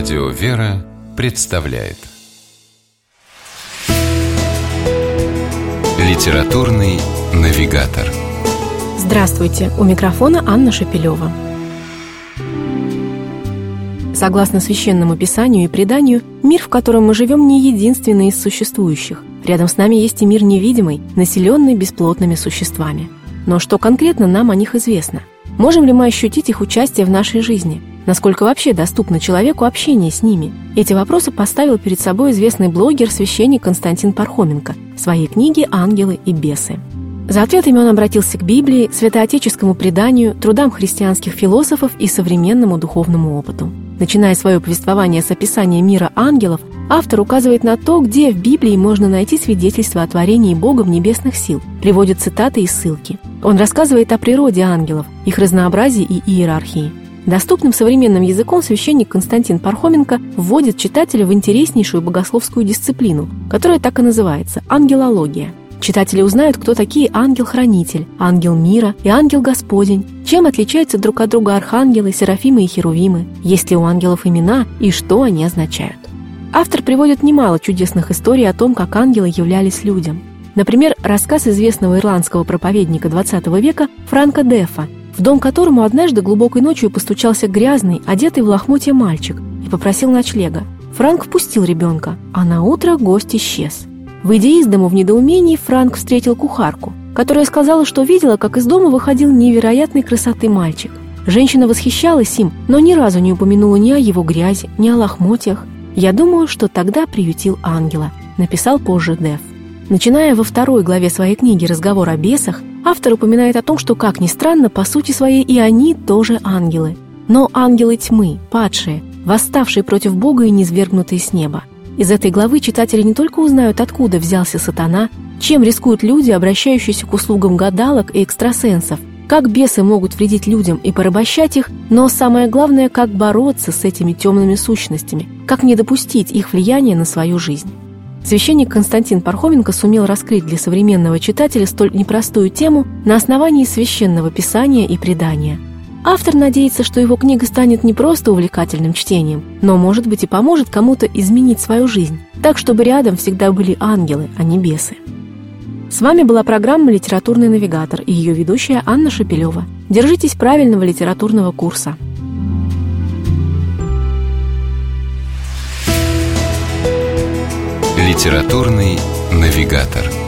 Радио «Вера» представляет Литературный навигатор Здравствуйте! У микрофона Анна Шапилева. Согласно священному писанию и преданию, мир, в котором мы живем, не единственный из существующих. Рядом с нами есть и мир невидимый, населенный бесплотными существами. Но что конкретно нам о них известно? Можем ли мы ощутить их участие в нашей жизни? Насколько вообще доступно человеку общение с ними? Эти вопросы поставил перед собой известный блогер, священник Константин Пархоменко в своей книге «Ангелы и бесы». За ответами он обратился к Библии, святоотеческому преданию, трудам христианских философов и современному духовному опыту. Начиная свое повествование с описания мира ангелов, автор указывает на то, где в Библии можно найти свидетельство о творении Богом небесных сил, приводит цитаты и ссылки. Он рассказывает о природе ангелов, их разнообразии и иерархии. Доступным современным языком священник Константин Пархоменко вводит читателя в интереснейшую богословскую дисциплину, которая так и называется – ангелология. Читатели узнают, кто такие ангел-хранитель, ангел мира и ангел Господень, чем отличаются друг от друга архангелы, серафимы и херувимы, есть ли у ангелов имена и что они означают. Автор приводит немало чудесных историй о том, как ангелы являлись людям. Например, рассказ известного ирландского проповедника XX века Франка Дефа, в дом которому однажды глубокой ночью постучался грязный, одетый в лохмотье мальчик и попросил ночлега. Франк впустил ребенка, а на утро гость исчез. Выйдя из дому в недоумении, Франк встретил кухарку, которая сказала, что видела, как из дома выходил невероятной красоты мальчик. Женщина восхищалась им, но ни разу не упомянула ни о его грязи, ни о лохмотьях. «Я думаю, что тогда приютил ангела», — написал позже Дев. Начиная во второй главе своей книги «Разговор о бесах», автор упоминает о том, что, как ни странно, по сути своей и они тоже ангелы. Но ангелы тьмы, падшие, восставшие против Бога и низвергнутые с неба. Из этой главы читатели не только узнают, откуда взялся сатана, чем рискуют люди, обращающиеся к услугам гадалок и экстрасенсов, как бесы могут вредить людям и порабощать их, но самое главное, как бороться с этими темными сущностями, как не допустить их влияния на свою жизнь. Священник Константин Пархоменко сумел раскрыть для современного читателя столь непростую тему на основании священного писания и предания – Автор надеется, что его книга станет не просто увлекательным чтением, но, может быть, и поможет кому-то изменить свою жизнь, так, чтобы рядом всегда были ангелы, а не бесы. С вами была программа «Литературный навигатор» и ее ведущая Анна Шапилева. Держитесь правильного литературного курса. «Литературный навигатор»